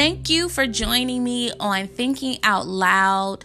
Thank you for joining me on Thinking Out Loud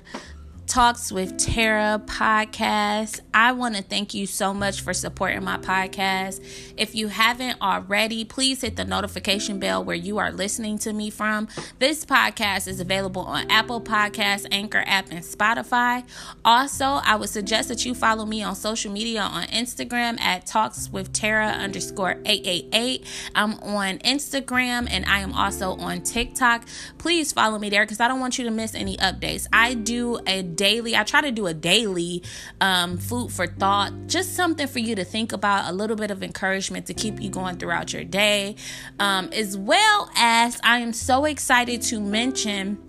Talks with Tara podcast. I want to thank you so much for supporting my podcast. If you haven't already, please hit the notification bell where you are listening to me from. This podcast is available on Apple Podcasts, Anchor app, and Spotify. Also, I would suggest that you follow me on social media on Instagram at Talks with Tara underscore 888. I'm on Instagram and I am also on TikTok. Please follow me there because I don't want you to miss any updates. I do a daily, I try to do a daily um, food for thought, just something for you to think about, a little bit of encouragement to keep you going throughout your day, um, as well as I am so excited to mention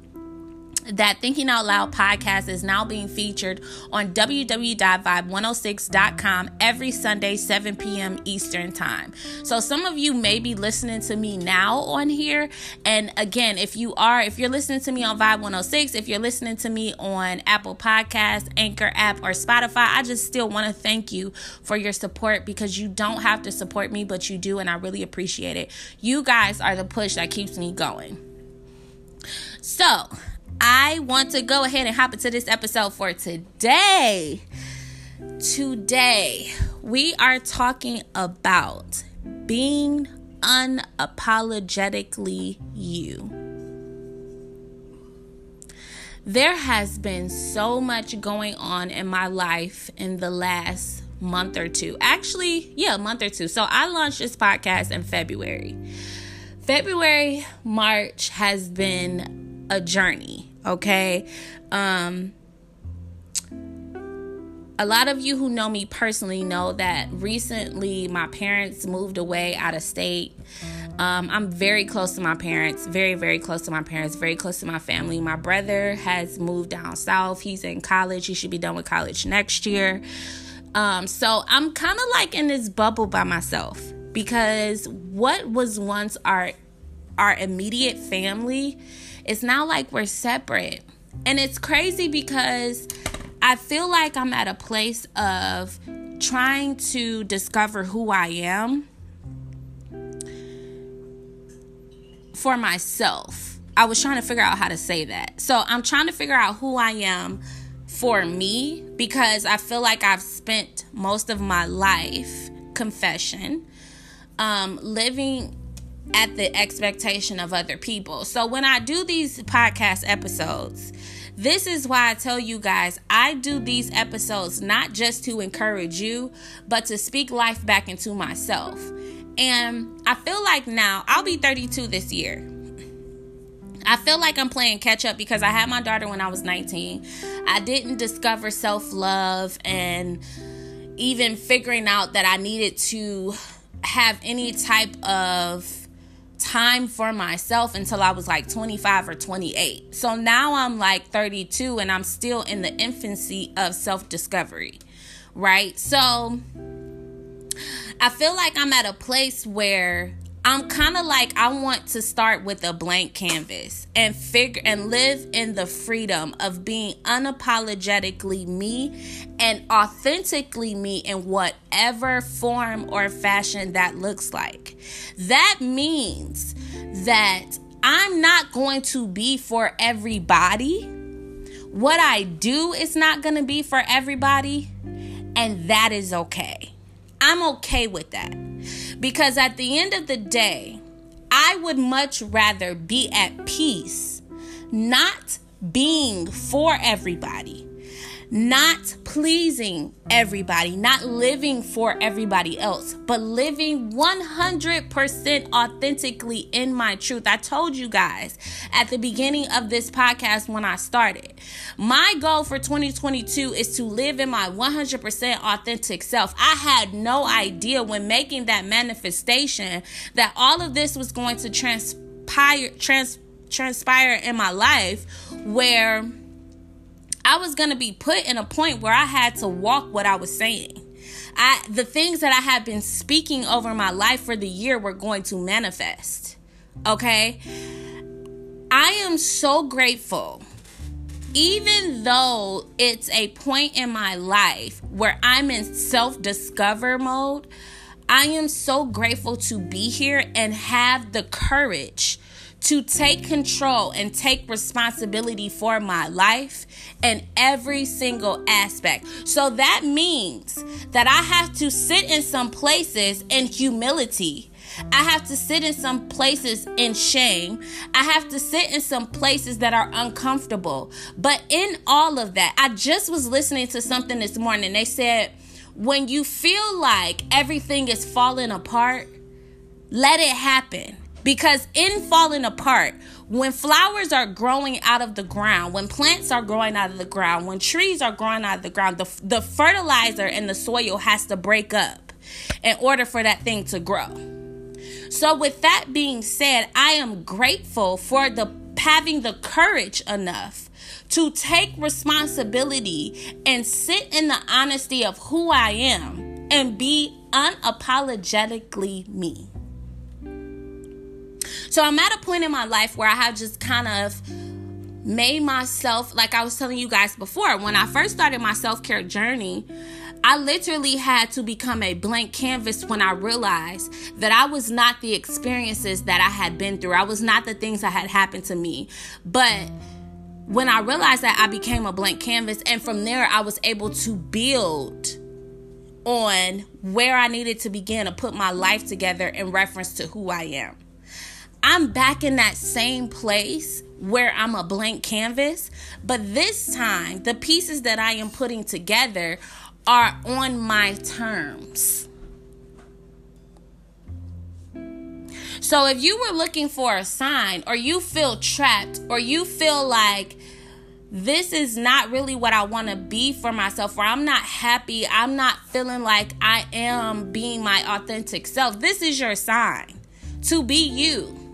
that Thinking Out Loud podcast is now being featured on www.vibe106.com every Sunday, 7 p.m. Eastern Time. So some of you may be listening to me now on here. And again, if you are, if you're listening to me on Vibe 106, if you're listening to me on Apple Podcasts, Anchor app, or Spotify, I just still want to thank you for your support because you don't have to support me, but you do. And I really appreciate it. You guys are the push that keeps me going. So, I want to go ahead and hop into this episode for today. Today, we are talking about being unapologetically you. There has been so much going on in my life in the last month or two. Actually, yeah, a month or two. So I launched this podcast in February. February, March has been a journey, okay? Um a lot of you who know me personally know that recently my parents moved away out of state. Um, I'm very close to my parents, very, very close to my parents, very close to my family. My brother has moved down south. He's in college. He should be done with college next year. Um, so I'm kind of like in this bubble by myself because what was once our our immediate family it's not like we're separate. And it's crazy because I feel like I'm at a place of trying to discover who I am for myself. I was trying to figure out how to say that. So I'm trying to figure out who I am for me because I feel like I've spent most of my life, confession, um, living at the expectation of other people. So when I do these podcast episodes, this is why I tell you guys I do these episodes not just to encourage you, but to speak life back into myself. And I feel like now I'll be 32 this year. I feel like I'm playing catch up because I had my daughter when I was 19. I didn't discover self love and even figuring out that I needed to have any type of time for myself until I was like 25 or 28. So now I'm like 32 and I'm still in the infancy of self discovery, right? So I feel like I'm at a place where I'm kind of like I want to start with a blank canvas and figure and live in the freedom of being unapologetically me and authentically me in whatever form or fashion that looks like. That means that I'm not going to be for everybody. What I do is not going to be for everybody, and that is okay. I'm okay with that. Because at the end of the day, I would much rather be at peace, not being for everybody not pleasing everybody, not living for everybody else, but living 100% authentically in my truth. I told you guys at the beginning of this podcast when I started, my goal for 2022 is to live in my 100% authentic self. I had no idea when making that manifestation that all of this was going to transpire trans transpire in my life where I was going to be put in a point where I had to walk what I was saying. I the things that I had been speaking over my life for the year were going to manifest. Okay? I am so grateful. Even though it's a point in my life where I'm in self-discover mode, I am so grateful to be here and have the courage to take control and take responsibility for my life in every single aspect. So that means that I have to sit in some places in humility. I have to sit in some places in shame. I have to sit in some places that are uncomfortable. But in all of that, I just was listening to something this morning. They said, when you feel like everything is falling apart, let it happen. Because in falling apart, when flowers are growing out of the ground, when plants are growing out of the ground, when trees are growing out of the ground, the, the fertilizer in the soil has to break up in order for that thing to grow. So, with that being said, I am grateful for the having the courage enough to take responsibility and sit in the honesty of who I am and be unapologetically me. So I'm at a point in my life where I have just kind of made myself, like I was telling you guys before, when I first started my self care journey, I literally had to become a blank canvas when I realized that I was not the experiences that I had been through. I was not the things that had happened to me. But when I realized that, I became a blank canvas. And from there, I was able to build on where I needed to begin to put my life together in reference to who I am. I'm back in that same place where I'm a blank canvas, but this time the pieces that I am putting together are on my terms. So if you were looking for a sign, or you feel trapped, or you feel like this is not really what I want to be for myself, or I'm not happy, I'm not feeling like I am being my authentic self, this is your sign to be you.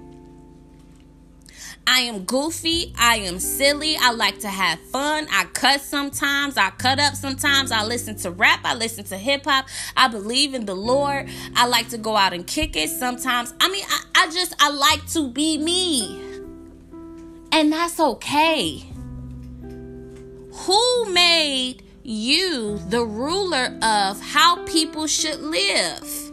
I am goofy. I am silly. I like to have fun. I cuss sometimes. I cut up sometimes. I listen to rap. I listen to hip hop. I believe in the Lord. I like to go out and kick it sometimes. I mean, I, I just, I like to be me. And that's okay. Who made you the ruler of how people should live?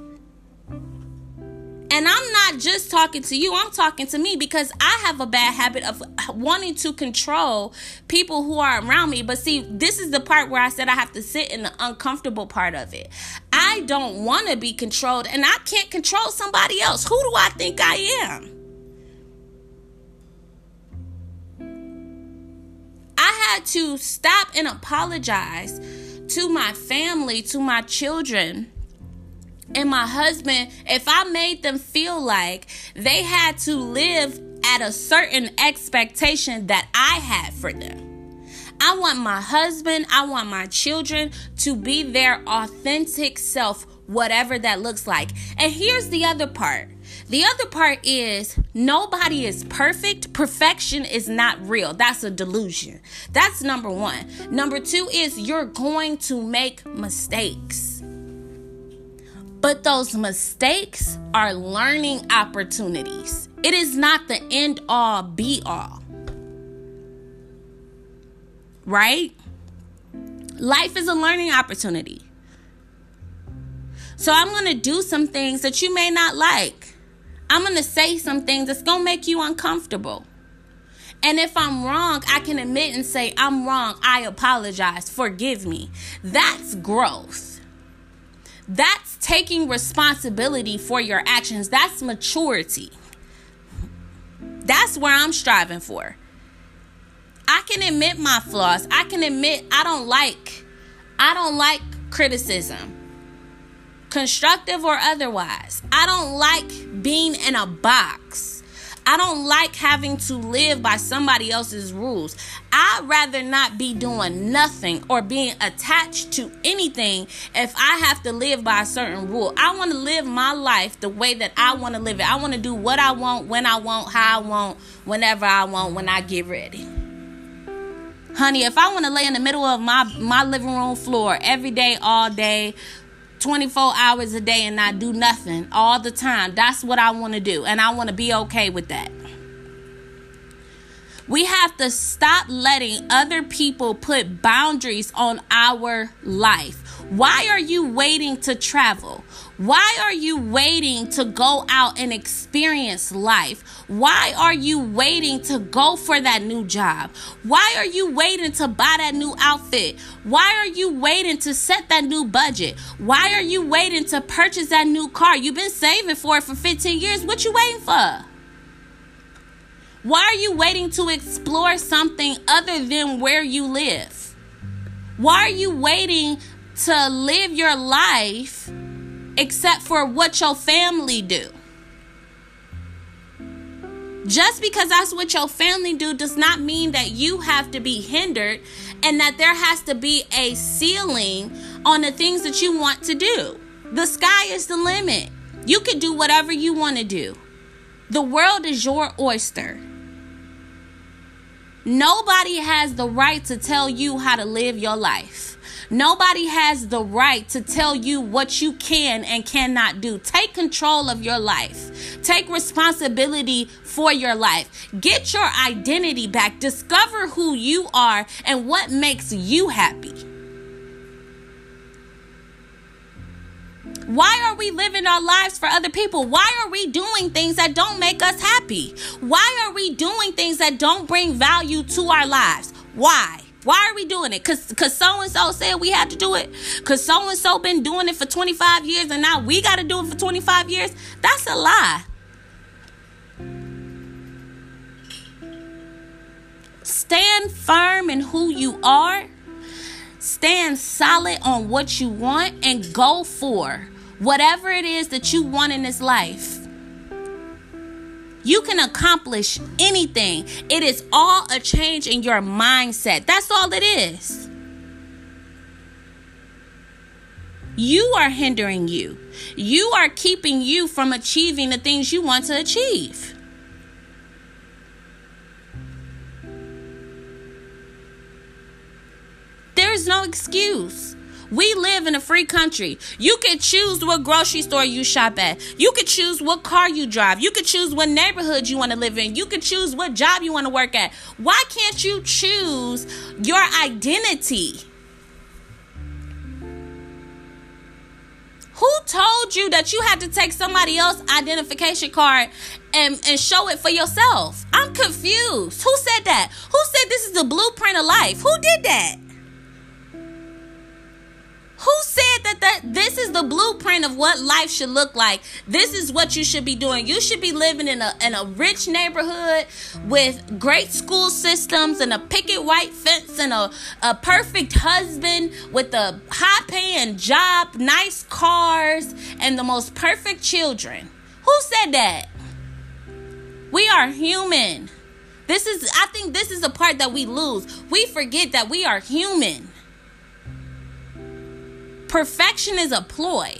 And I'm not just talking to you, I'm talking to me because I have a bad habit of wanting to control people who are around me. But see, this is the part where I said I have to sit in the uncomfortable part of it. I don't want to be controlled and I can't control somebody else. Who do I think I am? I had to stop and apologize to my family, to my children and my husband, if I made them feel like they had to live at a certain expectation that I had for them. I want my husband, I want my children to be their authentic self, whatever that looks like. And here's the other part. The other part is nobody is perfect. Perfection is not real. That's a delusion. That's number one. Number two is you're going to make mistakes. But those mistakes are learning opportunities. It is not the end all be all. Right? Life is a learning opportunity. So I'm going to do some things that you may not like. I'm going to say some things that's going to make you uncomfortable. And if I'm wrong, I can admit and say, I'm wrong. I apologize. Forgive me. That's growth. That's taking responsibility for your actions. That's maturity. That's where I'm striving for. I can admit my flaws. I can admit I don't like I don't like criticism. Constructive or otherwise. I don't like being in a box. I don't like having to live by somebody else's rules. I'd rather not be doing nothing or being attached to anything if I have to live by a certain rule. I want to live my life the way that I want to live it. I want to do what I want, when I want, how I want, whenever I want, when I get ready. Honey, if I want to lay in the middle of my, my living room floor every day, all day, 24 hours a day and not do nothing all the time. That's what I want to do. And I want to be okay with that. We have to stop letting other people put boundaries on our life. Why are you waiting to travel? Why are you waiting to go out and experience life? Why are you waiting to go for that new job? Why are you waiting to buy that new outfit? Why are you waiting to set that new budget? Why are you waiting to purchase that new car? You've been saving for it for 15 years. What you waiting for? Why are you waiting to explore something other than where you live? Why are you waiting to live your life except for what your family do. Just because that's what your family do does not mean that you have to be hindered and that there has to be a ceiling on the things that you want to do. The sky is the limit. You can do whatever you want to do. The world is your oyster. Nobody has the right to tell you how to live your life. Nobody has the right to tell you what you can and cannot do. Take control of your life. Take responsibility for your life. Get your identity back. Discover who you are and what makes you happy. Why are we living our lives for other people? Why are we doing things that don't make us happy? Why are we doing things that don't bring value to our lives? Why? Why are we doing it? Cause cause so and so said we had to do it. Cause so and so been doing it for 25 years and now we gotta do it for 25 years. That's a lie. Stand firm in who you are. Stand solid on what you want and go for whatever it is that you want in this life. You can accomplish anything. It is all a change in your mindset. That's all it is. You are hindering you. You are keeping you from achieving the things you want to achieve. There is no excuse. We live in a free country. You can choose what grocery store you shop at. You can choose what car you drive. You can choose what neighborhood you want to live in. You can choose what job you want to work at. Why can't you choose your identity? Who told you that you had to take somebody else's identification card and, and show it for yourself? I'm confused. Who said that? Who said this is the blueprint of life? Who did that? That, that this is the blueprint of what life should look like? This is what you should be doing. You should be living in a, in a rich neighborhood with great school systems and a picket white fence and a, a perfect husband with a high paying job, nice cars, and the most perfect children. Who said that? We are human. This is, I think, this is the part that we lose. We forget that we are human. Perfection is a ploy.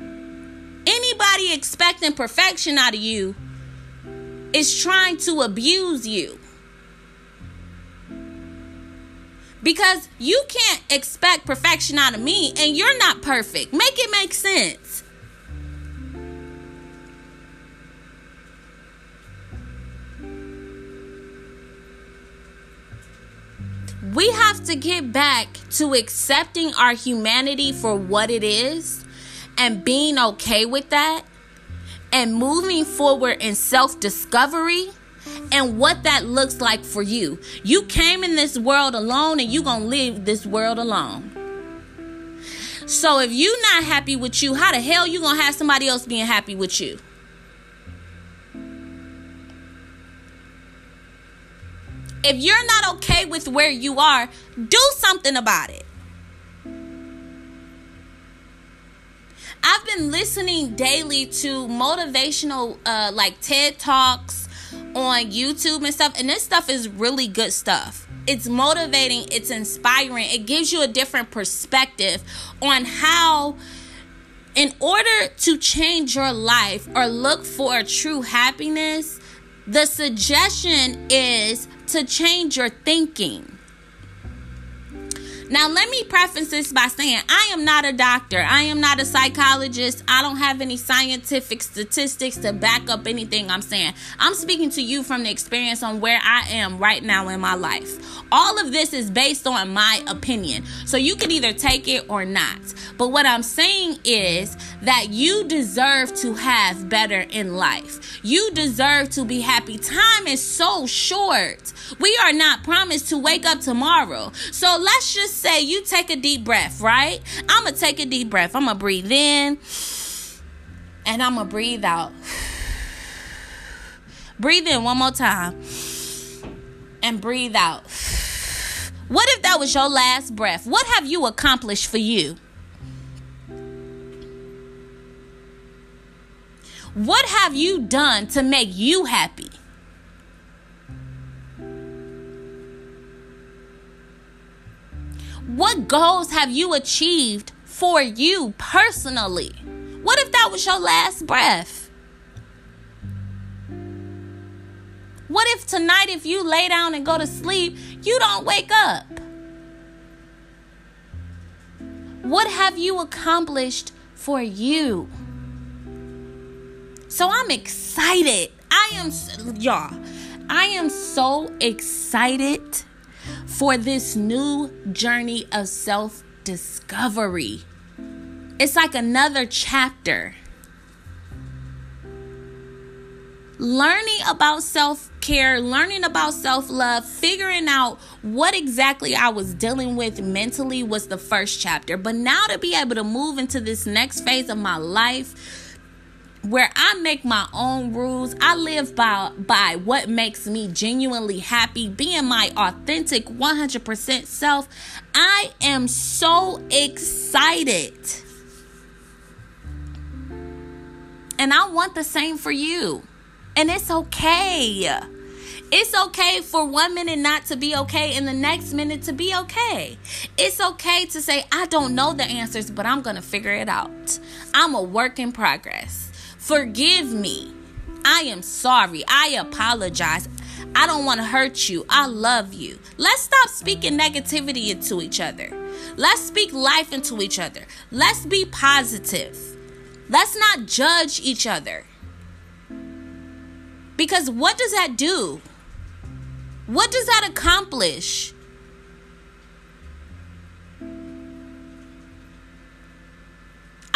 Anybody expecting perfection out of you is trying to abuse you. Because you can't expect perfection out of me and you're not perfect. Make it make sense. To get back to accepting our humanity for what it is and being okay with that and moving forward in self discovery and what that looks like for you. You came in this world alone and you're going to live this world alone. So if you're not happy with you, how the hell you going to have somebody else being happy with you? If you're not okay with where you are, do something about it. I've been listening daily to motivational uh like TED Talks on YouTube and stuff and this stuff is really good stuff. It's motivating, it's inspiring. It gives you a different perspective on how in order to change your life or look for true happiness, the suggestion is to change your thinking. Now, let me preface this by saying I am not a doctor. I am not a psychologist. I don't have any scientific statistics to back up anything I'm saying. I'm speaking to you from the experience on where I am right now in my life. All of this is based on my opinion. So you can either take it or not. But what I'm saying is that you deserve to have better in life. You deserve to be happy. Time is so short. We are not promised to wake up tomorrow. So let's just say you take a deep breath, right? I'm going to take a deep breath. I'm going to breathe in and I'm going to breathe out. Breathe in one more time and breathe out. What if that was your last breath? What have you accomplished for you? What have you done to make you happy? What goals have you achieved for you personally? What if that was your last breath? What if tonight, if you lay down and go to sleep, you don't wake up? What have you accomplished for you? So I'm excited. I am, y'all, I am so excited for this new journey of self discovery. It's like another chapter. Learning about self care, learning about self love, figuring out what exactly I was dealing with mentally was the first chapter. But now to be able to move into this next phase of my life, where I make my own rules. I live by by what makes me genuinely happy, being my authentic 100% self. I am so excited. And I want the same for you. And it's okay. It's okay for one minute not to be okay and the next minute to be okay. It's okay to say, I don't know the answers, but I'm going to figure it out. I'm a work in progress. Forgive me. I am sorry. I apologize. I don't want to hurt you. I love you. Let's stop speaking negativity into each other. Let's speak life into each other. Let's be positive. Let's not judge each other. Because what does that do? What does that accomplish?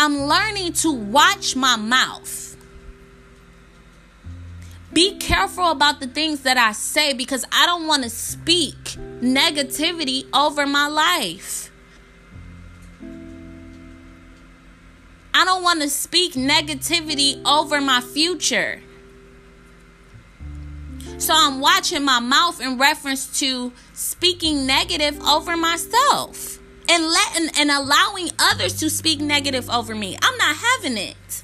I'm learning to watch my mouth. Be careful about the things that I say because I don't want to speak negativity over my life. I don't want to speak negativity over my future. So I'm watching my mouth in reference to speaking negative over myself and letting and allowing others to speak negative over me. I'm not having it.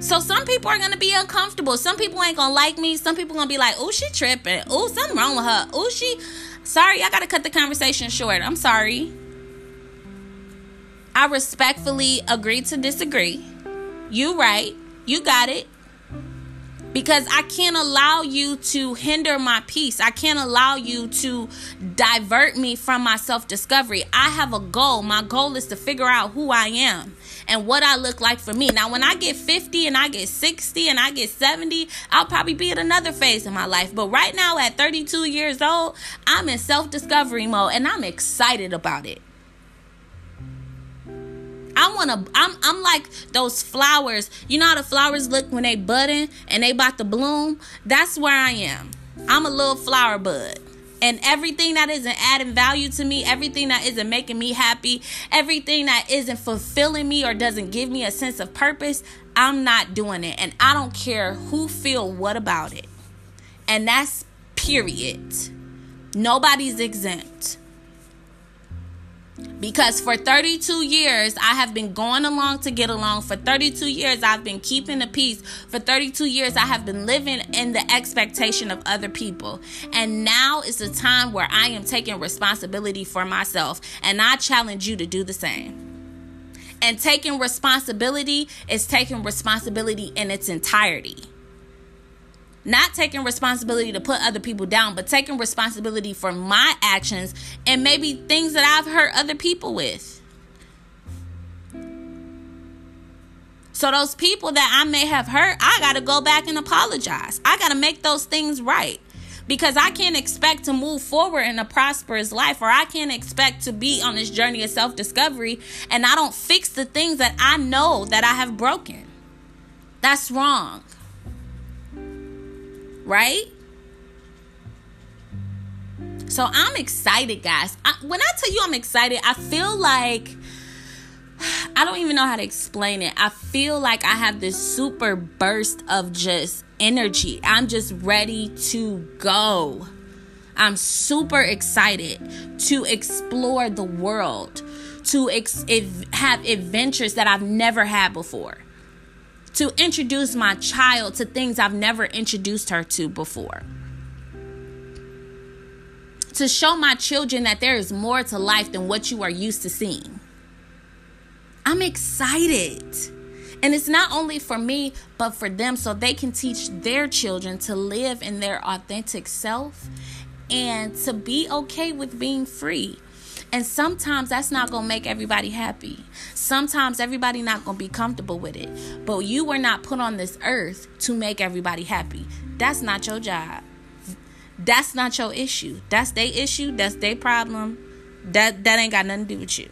So some people are gonna be uncomfortable. Some people ain't gonna like me. Some people gonna be like, "Oh, she tripping. Oh, something wrong with her. Oh, she." Sorry, I gotta cut the conversation short. I'm sorry. I respectfully agree to disagree. You right. You got it because I can't allow you to hinder my peace. I can't allow you to divert me from my self discovery. I have a goal. My goal is to figure out who I am and what I look like for me. Now, when I get 50 and I get 60 and I get 70, I'll probably be at another phase in my life. But right now, at 32 years old, I'm in self discovery mode and I'm excited about it. I want to I'm I'm like those flowers. You know how the flowers look when they budding and they about to bloom? That's where I am. I'm a little flower bud. And everything that isn't adding value to me, everything that isn't making me happy, everything that isn't fulfilling me or doesn't give me a sense of purpose, I'm not doing it. And I don't care who feel what about it. And that's period. Nobody's exempt. Because for 32 years, I have been going along to get along. For 32 years, I've been keeping the peace. For 32 years, I have been living in the expectation of other people. And now is the time where I am taking responsibility for myself. And I challenge you to do the same. And taking responsibility is taking responsibility in its entirety. Not taking responsibility to put other people down, but taking responsibility for my actions and maybe things that I've hurt other people with. So, those people that I may have hurt, I got to go back and apologize. I got to make those things right because I can't expect to move forward in a prosperous life or I can't expect to be on this journey of self discovery and I don't fix the things that I know that I have broken. That's wrong right? So I'm excited, guys. I, when I tell you I'm excited, I feel like I don't even know how to explain it. I feel like I have this super burst of just energy. I'm just ready to go. I'm super excited to explore the world, to ex- have adventures that I've never had before to introduce my child to things I've never introduced her to before. To show my children that there is more to life than what you are used to seeing. I'm excited. And it's not only for me, but for them so they can teach their children to live in their authentic self and to be okay with being free. And sometimes that's not going to make everybody happy. Sometimes everybody not going to be comfortable with it. But you were not put on this earth to make everybody happy. That's not your job. That's not your issue. That's their issue. That's their problem. That that ain't got nothing to do with you.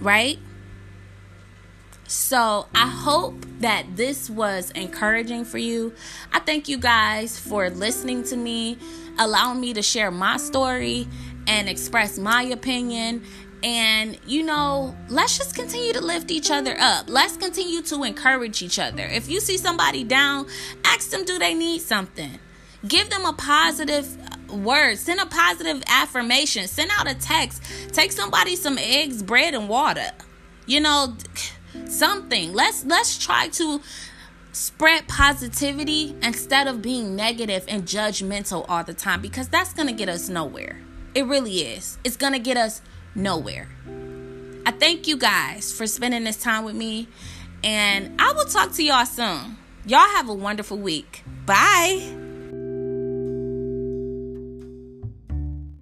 Right? So I hope that this was encouraging for you. I thank you guys for listening to me, allowing me to share my story and express my opinion. And, you know, let's just continue to lift each other up. Let's continue to encourage each other. If you see somebody down, ask them, do they need something? Give them a positive word. Send a positive affirmation. Send out a text. Take somebody some eggs, bread, and water. You know, something. Let's let's try to spread positivity instead of being negative and judgmental all the time because that's going to get us nowhere. It really is. It's going to get us nowhere. I thank you guys for spending this time with me, and I will talk to y'all soon. Y'all have a wonderful week. Bye.